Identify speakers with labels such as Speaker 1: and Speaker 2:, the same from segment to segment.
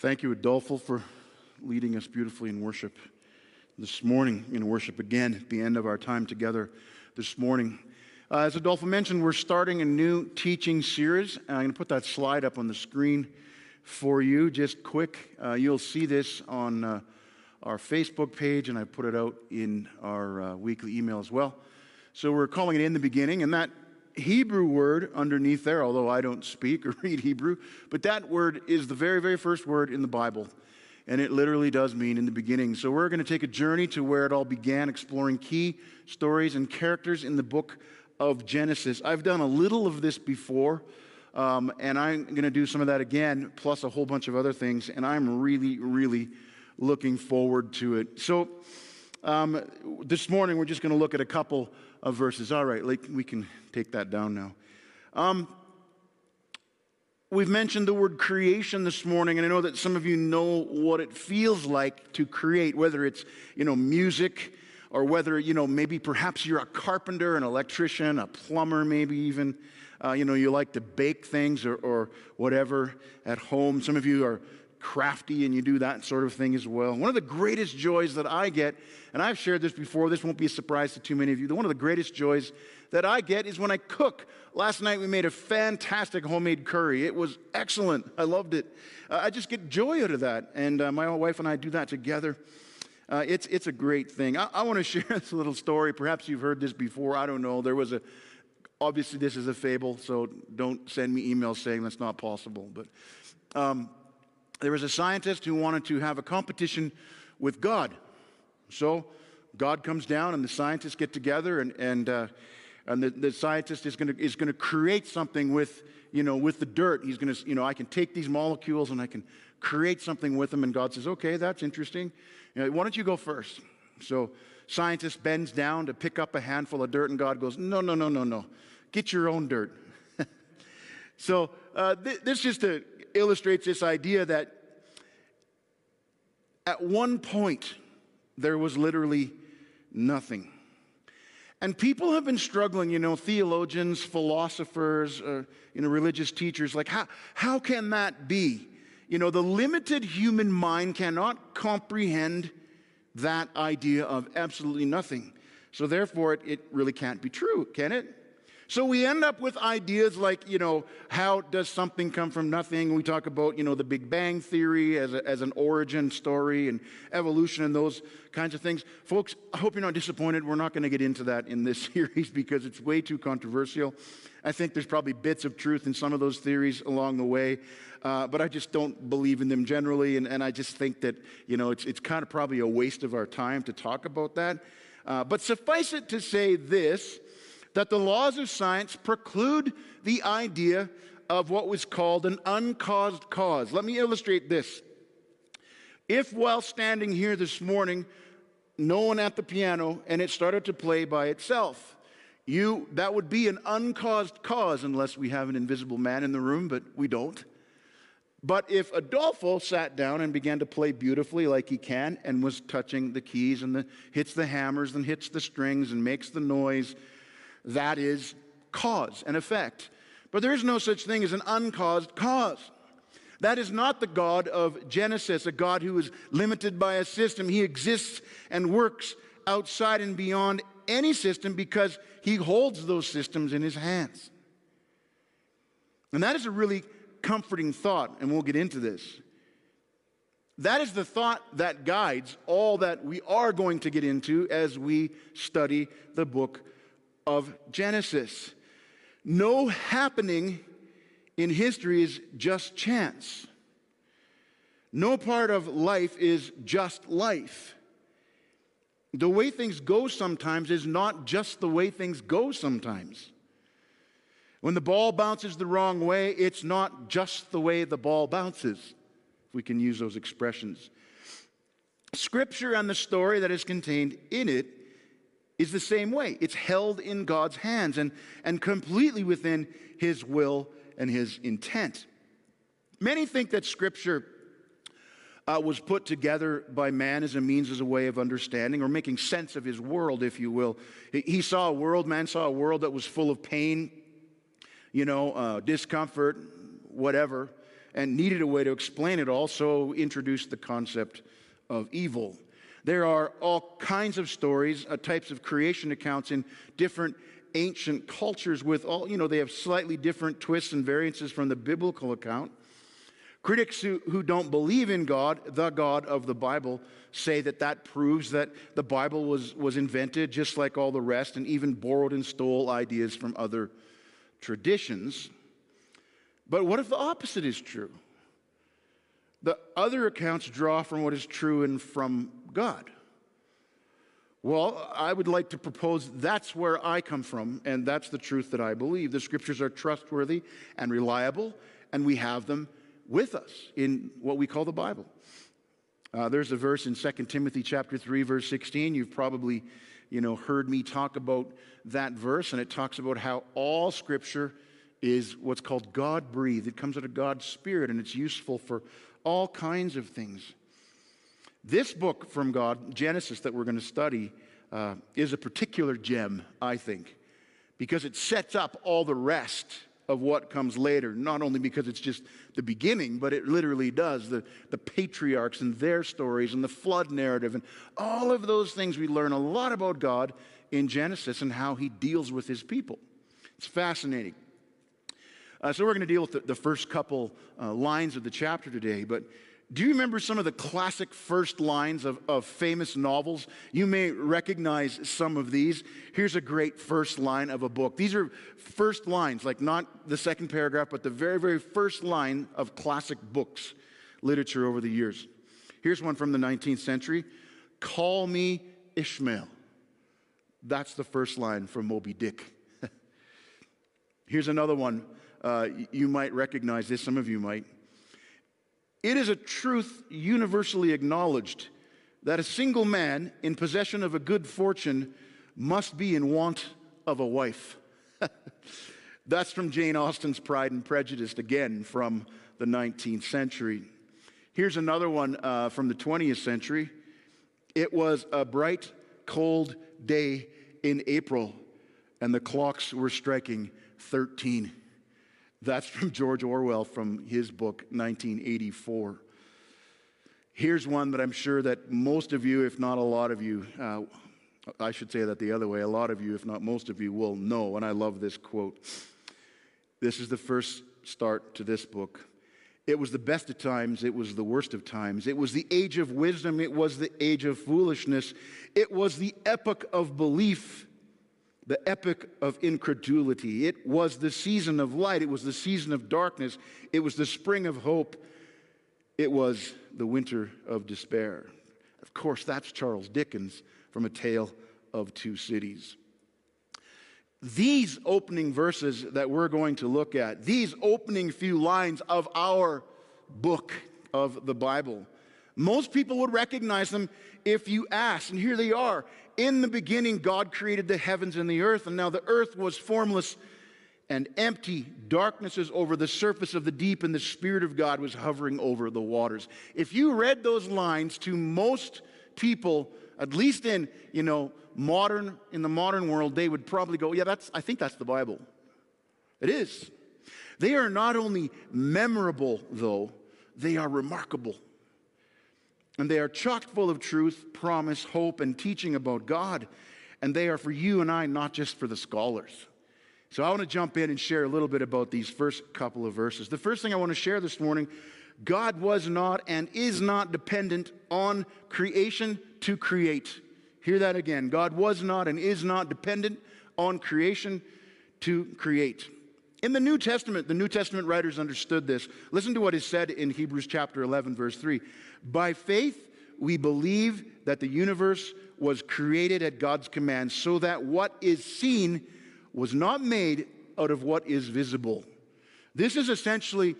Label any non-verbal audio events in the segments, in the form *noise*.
Speaker 1: Thank you, Adolfo, for leading us beautifully in worship this morning, in worship again at the end of our time together this morning. Uh, as Adolfo mentioned, we're starting a new teaching series. I'm going to put that slide up on the screen for you, just quick. Uh, you'll see this on uh, our Facebook page, and I put it out in our uh, weekly email as well. So we're calling it In the Beginning, and that Hebrew word underneath there, although I don't speak or *laughs* read Hebrew, but that word is the very, very first word in the Bible. And it literally does mean in the beginning. So we're going to take a journey to where it all began, exploring key stories and characters in the book of Genesis. I've done a little of this before, um, and I'm going to do some of that again, plus a whole bunch of other things. And I'm really, really looking forward to it. So um, this morning, we're just going to look at a couple of verses. All right, like we can take that down now. Um, we've mentioned the word creation this morning, and I know that some of you know what it feels like to create, whether it's you know music or whether you know maybe perhaps you're a carpenter, an electrician, a plumber, maybe even. Uh, you know, you like to bake things or, or whatever at home. Some of you are crafty and you do that sort of thing as well. One of the greatest joys that I get, and I've shared this before, this won't be a surprise to too many of you. One of the greatest joys that I get is when I cook. Last night we made a fantastic homemade curry. It was excellent. I loved it. Uh, I just get joy out of that. And uh, my wife and I do that together. Uh, it's, it's a great thing. I, I want to *laughs* share this little story. Perhaps you've heard this before. I don't know. There was a, obviously, this is a fable, so don't send me emails saying that's not possible. But um, there was a scientist who wanted to have a competition with God. So God comes down, and the scientists get together, and, and, uh, and the, the scientist is going is to create something with, you know, with the dirt. He's going to, you know, I can take these molecules and I can create something with them. And God says, okay, that's interesting. You know, why don't you go first? So scientist bends down to pick up a handful of dirt, and God goes, no, no, no, no, no. Get your own dirt. *laughs* so uh, th- this just to illustrates this idea that at one point there was literally nothing. And people have been struggling, you know, theologians, philosophers, uh, you know, religious teachers, like, how, how can that be? You know, the limited human mind cannot comprehend that idea of absolutely nothing. So, therefore, it, it really can't be true, can it? So we end up with ideas like, you know, how does something come from nothing? We talk about, you know, the Big Bang Theory as, a, as an origin story and evolution and those kinds of things. Folks, I hope you're not disappointed. We're not going to get into that in this *laughs* series because it's way too controversial. I think there's probably bits of truth in some of those theories along the way, uh, but I just don't believe in them generally. And, and I just think that, you know, it's, it's kind of probably a waste of our time to talk about that. Uh, but suffice it to say this that the laws of science preclude the idea of what was called an uncaused cause. Let me illustrate this. If while standing here this morning, no one at the piano and it started to play by itself, you that would be an uncaused cause unless we have an invisible man in the room, but we don't. But if Adolfo sat down and began to play beautifully like he can and was touching the keys and the, hits the hammers and hits the strings and makes the noise that is cause and effect. But there is no such thing as an uncaused cause. That is not the God of Genesis, a God who is limited by a system. He exists and works outside and beyond any system because he holds those systems in his hands. And that is a really comforting thought, and we'll get into this. That is the thought that guides all that we are going to get into as we study the book of Genesis. No happening in history is just chance. No part of life is just life. The way things go sometimes is not just the way things go sometimes. When the ball bounces the wrong way, it's not just the way the ball bounces, if we can use those expressions. Scripture and the story that is contained in it is the same way. It's held in God's hands and, and completely within His will and His intent. Many think that Scripture uh, was put together by man as a means, as a way of understanding or making sense of his world, if you will. He saw a world, man saw a world that was full of pain, you know, uh, discomfort, whatever. and needed a way to explain it all, so introduced the concept of evil. There are all kinds of stories, uh, types of creation accounts in different ancient cultures with all, you know, they have slightly different twists and variances from the biblical account. Critics who, who don't believe in God, the God of the Bible, say that that proves that the Bible was, was invented just like all the rest and even borrowed and stole ideas from other traditions. But what if the opposite is true? The other accounts draw from what is true and from God. Well, I would like to propose that's where I come from, and that's the truth that I believe. The scriptures are trustworthy and reliable, and we have them with us in what we call the Bible. Uh, there's a verse in 2 Timothy chapter 3, verse 16. You've probably, you know, heard me talk about that verse, and it talks about how all scripture is what's called God breathed. It comes out of God's Spirit, and it's useful for all kinds of things. This book from God, Genesis, that we're going to study, uh, is a particular gem, I think, because it sets up all the rest of what comes later, not only because it's just the beginning, but it literally does. The, the patriarchs and their stories and the flood narrative and all of those things, we learn a lot about God in Genesis and how he deals with his people. It's fascinating. Uh, so, we're going to deal with the, the first couple uh, lines of the chapter today, but do you remember some of the classic first lines of, of famous novels? You may recognize some of these. Here's a great first line of a book. These are first lines, like not the second paragraph, but the very, very first line of classic books, literature over the years. Here's one from the 19th century Call me Ishmael. That's the first line from Moby Dick. *laughs* Here's another one. Uh, you might recognize this, some of you might. It is a truth universally acknowledged that a single man in possession of a good fortune must be in want of a wife. *laughs* That's from Jane Austen's Pride and Prejudice, again from the 19th century. Here's another one uh, from the 20th century. It was a bright, cold day in April, and the clocks were striking 13. That's from George Orwell from his book 1984. Here's one that I'm sure that most of you, if not a lot of you, uh, I should say that the other way, a lot of you, if not most of you, will know, and I love this quote. This is the first start to this book. It was the best of times, it was the worst of times. It was the age of wisdom, it was the age of foolishness. It was the epoch of belief the epic of incredulity. It was the season of light, it was the season of darkness, it was the spring of hope, it was the winter of despair. Of course, that's Charles Dickens from A Tale of Two Cities. These opening verses that we're going to look at, these opening few lines of our book of the Bible, most people would recognize them if you asked, and here they are in the beginning, God created the heavens and the earth, and now the earth was formless and empty. Darkness is over the surface of the deep, and the Spirit of God was hovering over the waters. If you read those lines to most people, at least in, you know, modern, in the modern world, they would probably go, yeah, that's, I think that's the Bible. It is. They are not only memorable, though, they are remarkable. And they are chock full of truth, promise, hope, and teaching about God. And they are for you and I, not just for the scholars. So I want to jump in and share a little bit about these first couple of verses. The first thing I want to share this morning God was not and is not dependent on creation to create. Hear that again. God was not and is not dependent on creation to create. In the New Testament, the New Testament writers understood this. Listen to what is said in Hebrews chapter 11, verse 3. By faith, we believe that the universe was created at God's command, so that what is seen was not made out of what is visible. This is essentially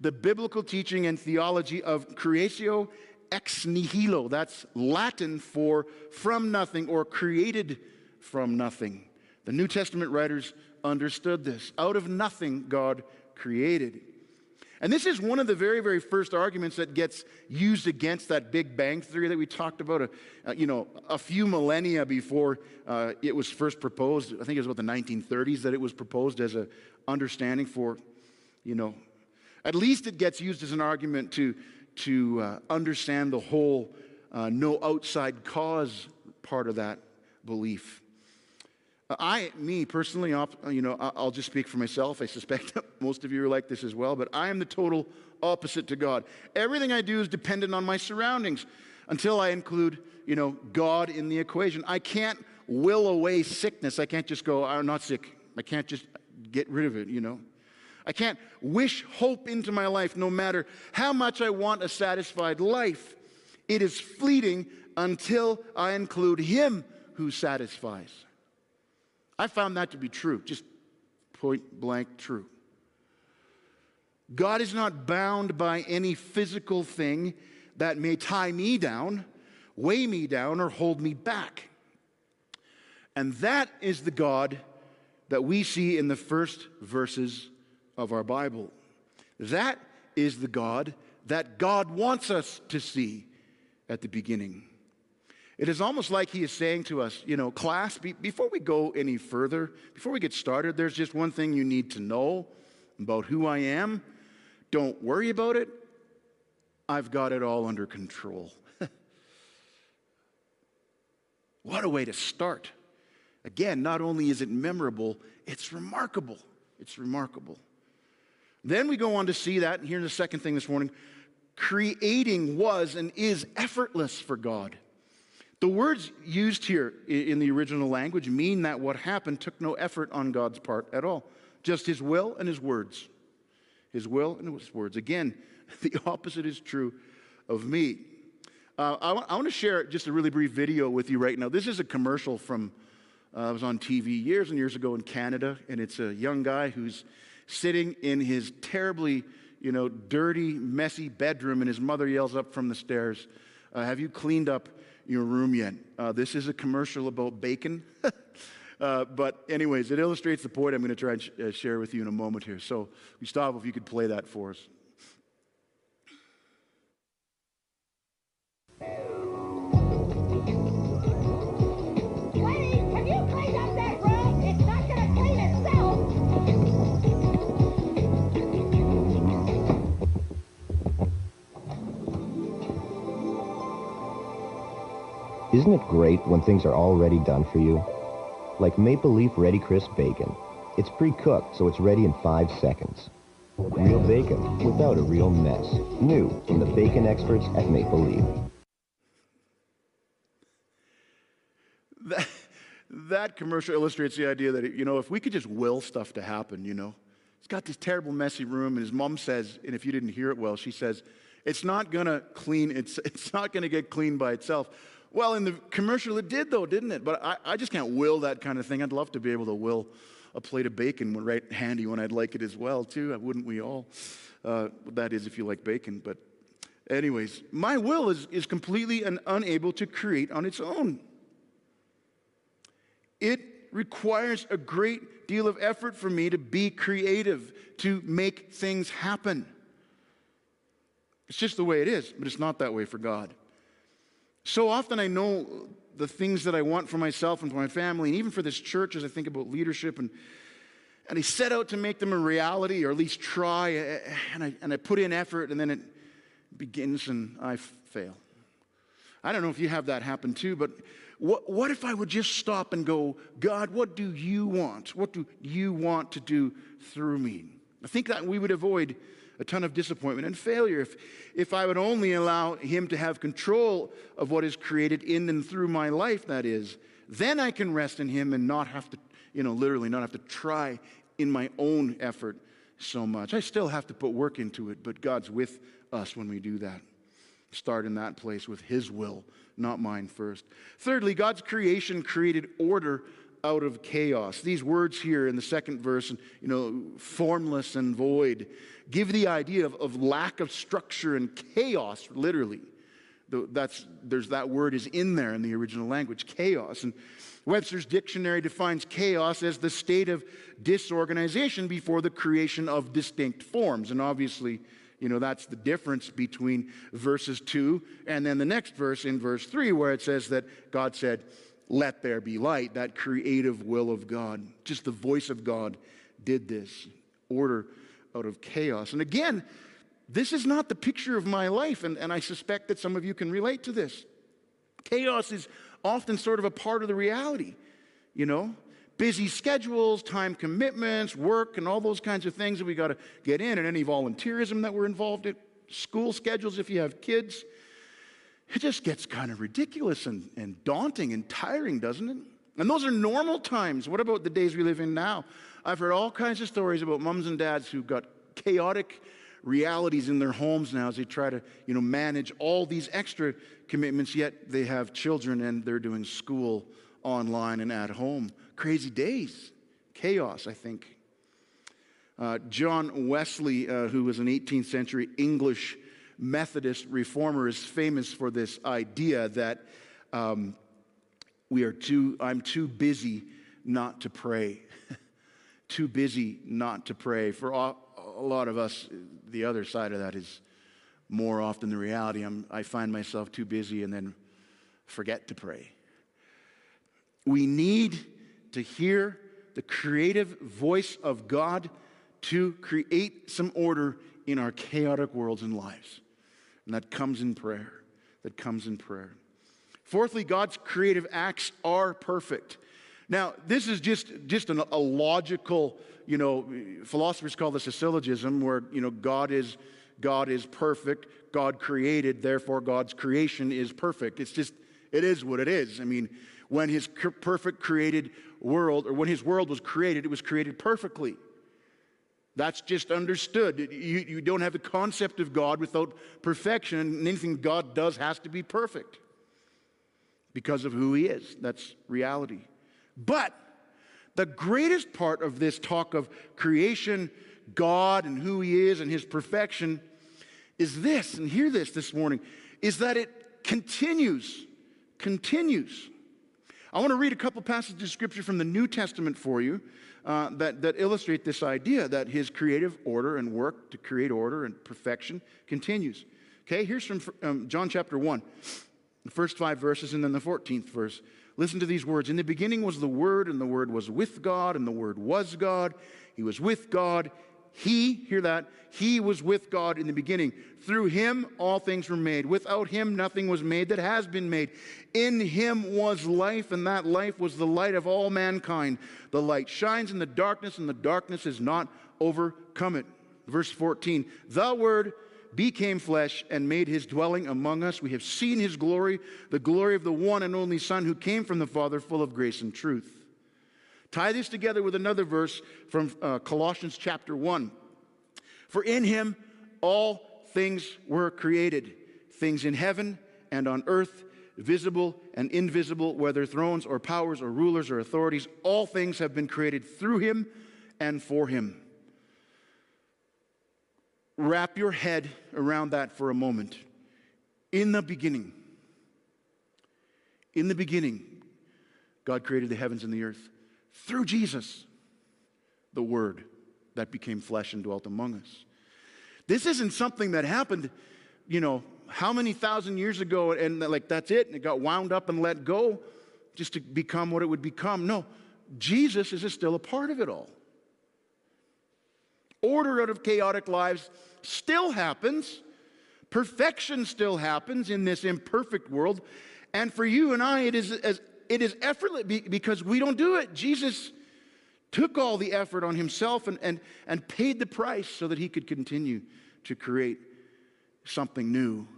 Speaker 1: the biblical teaching and theology of creatio ex nihilo. That's Latin for from nothing or created from nothing. The New Testament writers understood this. Out of nothing, God created. And this is one of the very, very first arguments that gets used against that Big Bang theory that we talked about, a, uh, you know, a few millennia before uh, it was first proposed. I think it was about the 1930s that it was proposed as an understanding for, you know. At least it gets used as an argument to, to uh, understand the whole uh, no outside cause part of that belief. I, me personally, you know, I'll just speak for myself. I suspect *laughs* most of you are like this as well, but I am the total opposite to God. Everything I do is dependent on my surroundings until I include, you know, God in the equation. I can't will away sickness. I can't just go, oh, I'm not sick. I can't just get rid of it, you know. I can't wish hope into my life no matter how much I want a satisfied life. It is fleeting until I include Him who satisfies. I found that to be true, just point blank true. God is not bound by any physical thing that may tie me down, weigh me down, or hold me back. And that is the God that we see in the first verses of our Bible. That is the God that God wants us to see at the beginning. It is almost like he is saying to us, you know, class, be, before we go any further, before we get started, there's just one thing you need to know about who I am. Don't worry about it. I've got it all under control. *laughs* what a way to start. Again, not only is it memorable, it's remarkable. It's remarkable. Then we go on to see that, and here's the second thing this morning creating was and is effortless for God. The words used here in the original language mean that what happened took no effort on God's part at all, just his will and his words. His will and his words. Again, *laughs* the opposite is true of me. Uh, I, w- I want to share just a really brief video with you right now. This is a commercial from, uh, I was on TV years and years ago in Canada, and it's a young guy who's sitting in his terribly, you know, dirty, messy bedroom, and his mother yells up from the stairs, uh, Have you cleaned up your room yet. Uh, this is a commercial about bacon. *laughs* uh, but, anyways, it illustrates the point I'm going to try and sh- uh, share with you in a moment here. So, Gustavo, if you could play that for us.
Speaker 2: Isn't it great when things are already done for you? Like Maple Leaf Ready Crisp Bacon. It's pre-cooked, so it's ready in five seconds. Real bacon without a real mess. New from the bacon experts at Maple Leaf.
Speaker 1: That, that commercial illustrates the idea that, you know, if we could just will stuff to happen, you know. He's got this terrible messy room, and his mom says, and if you didn't hear it well, she says, it's not to clean, it's, it's not to get clean by itself. Well, in the commercial, it did, though, didn't it? But I, I just can't will that kind of thing. I'd love to be able to will a plate of bacon right handy when I'd like it as well, too. Wouldn't we all? Uh, that is, if you like bacon. But, anyways, my will is, is completely and unable to create on its own. It requires a great deal of effort for me to be creative, to make things happen. It's just the way it is, but it's not that way for God. So often I know the things that I want for myself and for my family, and even for this church as I think about leadership. And, and I set out to make them a reality, or at least try, eh, eh, and I, and I put in effort, and then it begins and I fail. I don't know if you have that happen too, but what, what if I would just stop and go, God, what do you want? What do you want to do through me? I think that we would avoid a ton of disappointment and failure if, if I would only allow Him to have control of what is created in and through my life, that is. Then I can rest in Him and not have to, you know, literally not have to try in my own effort so much. I still have to put work into it, but God's with us when we do that. Start in that place with His will, not mine first. Thirdly, God's creation created order out of chaos. These words here in the second verse, you know, formless and void, give the idea of, of lack of structure and chaos, literally. That's, there's that word is in there in the original language, chaos. And Webster's dictionary defines chaos as the state of disorganization before the creation of distinct forms. And obviously, you know, that's the difference between verses 2 and then the next verse in verse 3, where it says that God said, Let there be light, that creative will of God. Just the voice of God did this. Order out of chaos. And again, this is not the picture of my life, and, and I suspect that some of you can relate to this. Chaos is often sort of a part of the reality, you know? Busy schedules, time commitments, work, and all those kinds of things that we got to get in, and any volunteerism that we're involved in, school schedules if you have kids. It just gets kind of ridiculous and, and daunting and tiring, doesn't it? And those are normal times. What about the days we live in now? I've heard all kinds of stories about moms and dads who've got chaotic realities in their homes now as they try to, you know, manage all these extra commitments, yet they have children and they're doing school online and at home. Crazy days. Chaos, I think. Uh, John Wesley, uh, who was an 18th century English Methodist reformer, is famous for this idea that um, we are too, I'm too busy not to pray. *laughs* too busy not to pray. For a lot of us, the other side of that is more often the reality. I'm, I find myself too busy and then forget to pray. We need to hear the creative voice of God to create some order in our chaotic worlds and lives. And that comes in prayer. That comes in prayer. Fourthly, God's creative acts are perfect. Now, this is just, just an, a logical, you know, philosophers call this a syllogism where, you know, God is, God is perfect, God created, therefore God's creation is perfect. It's just, it is what it is. I mean, when his perfect created world, or when his world was created, it was created perfectly. That's just understood. You, you don't have the concept of God without perfection, and anything God does has to be perfect because of who he is. That's reality. But the greatest part of this talk of creation, God, and who He is and His perfection is this, and hear this this morning, is that it continues, continues. I want to read a couple passages of scripture from the New Testament for you uh, that, that illustrate this idea that His creative order and work to create order and perfection continues. Okay, here's from um, John chapter 1, the first five verses, and then the 14th verse. Listen to these words. In the beginning was the Word, and the Word was with God, and the Word was God. He was with God. He, hear that, he was with God in the beginning. Through him, all things were made. Without him, nothing was made that has been made. In him was life, and that life was the light of all mankind. The light shines in the darkness, and the darkness has not overcome it. Verse 14 The Word became flesh and made his dwelling among us. We have seen his glory, the glory of the one and only Son who came from the Father, full of grace and truth. Tie this together with another verse from uh, Colossians chapter 1. For in him all things were created, things in heaven and on earth, visible and invisible, whether thrones or powers or rulers or authorities, all things have been created through him and for him wrap your head around that for a moment. In the beginning, in the beginning, God created the heavens and the earth through Jesus, the Word that became flesh and dwelt among us. This isn't something that happened, you know, how many thousand years ago and like that's it and it got wound up and let go just to become what it would become. No, Jesus is still a part of it all. Order out of chaotic lives still happens. Perfection still happens in this imperfect world. And for you and I, it is, as, it is effortless because we don't do it. Jesus took all the effort on himself and, and, and paid the price so that he could continue to create something new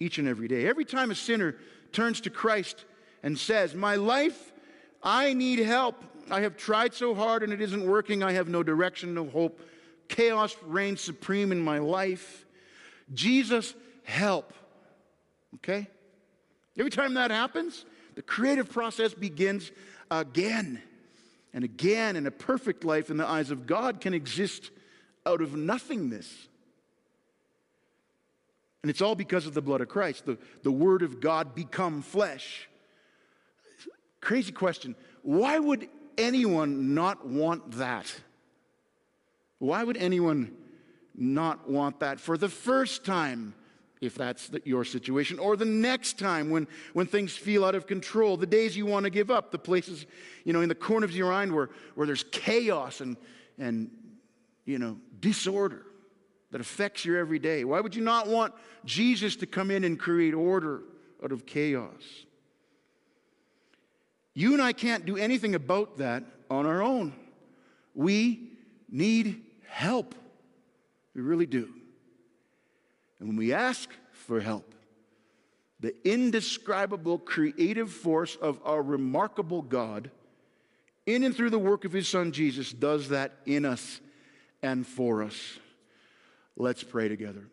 Speaker 1: each and every day. Every time a sinner turns to Christ and says, My life, I need help. I have tried so hard and it isn't working. I have no direction, no hope. Chaos reigns supreme in my life. Jesus, help. Okay? Every time that happens, the creative process begins again and again, and a perfect life in the eyes of God can exist out of nothingness. And it's all because of the blood of Christ, the, the Word of God become flesh. Crazy question. Why would anyone not want that? Why would anyone not want that for the first time, if that's the, your situation, or the next time when, when things feel out of control, the days you want to give up, the places, you know, in the corner of your mind where, where there's chaos and, and you know, disorder that affects your everyday? Why would you not want Jesus to come in and create order out of chaos? You and I can't do anything about that on our own. We need help. We really do. And when we ask for help, the indescribable creative force of our remarkable God, in and through the work of his son Jesus, does that in us and for us. Let's pray together.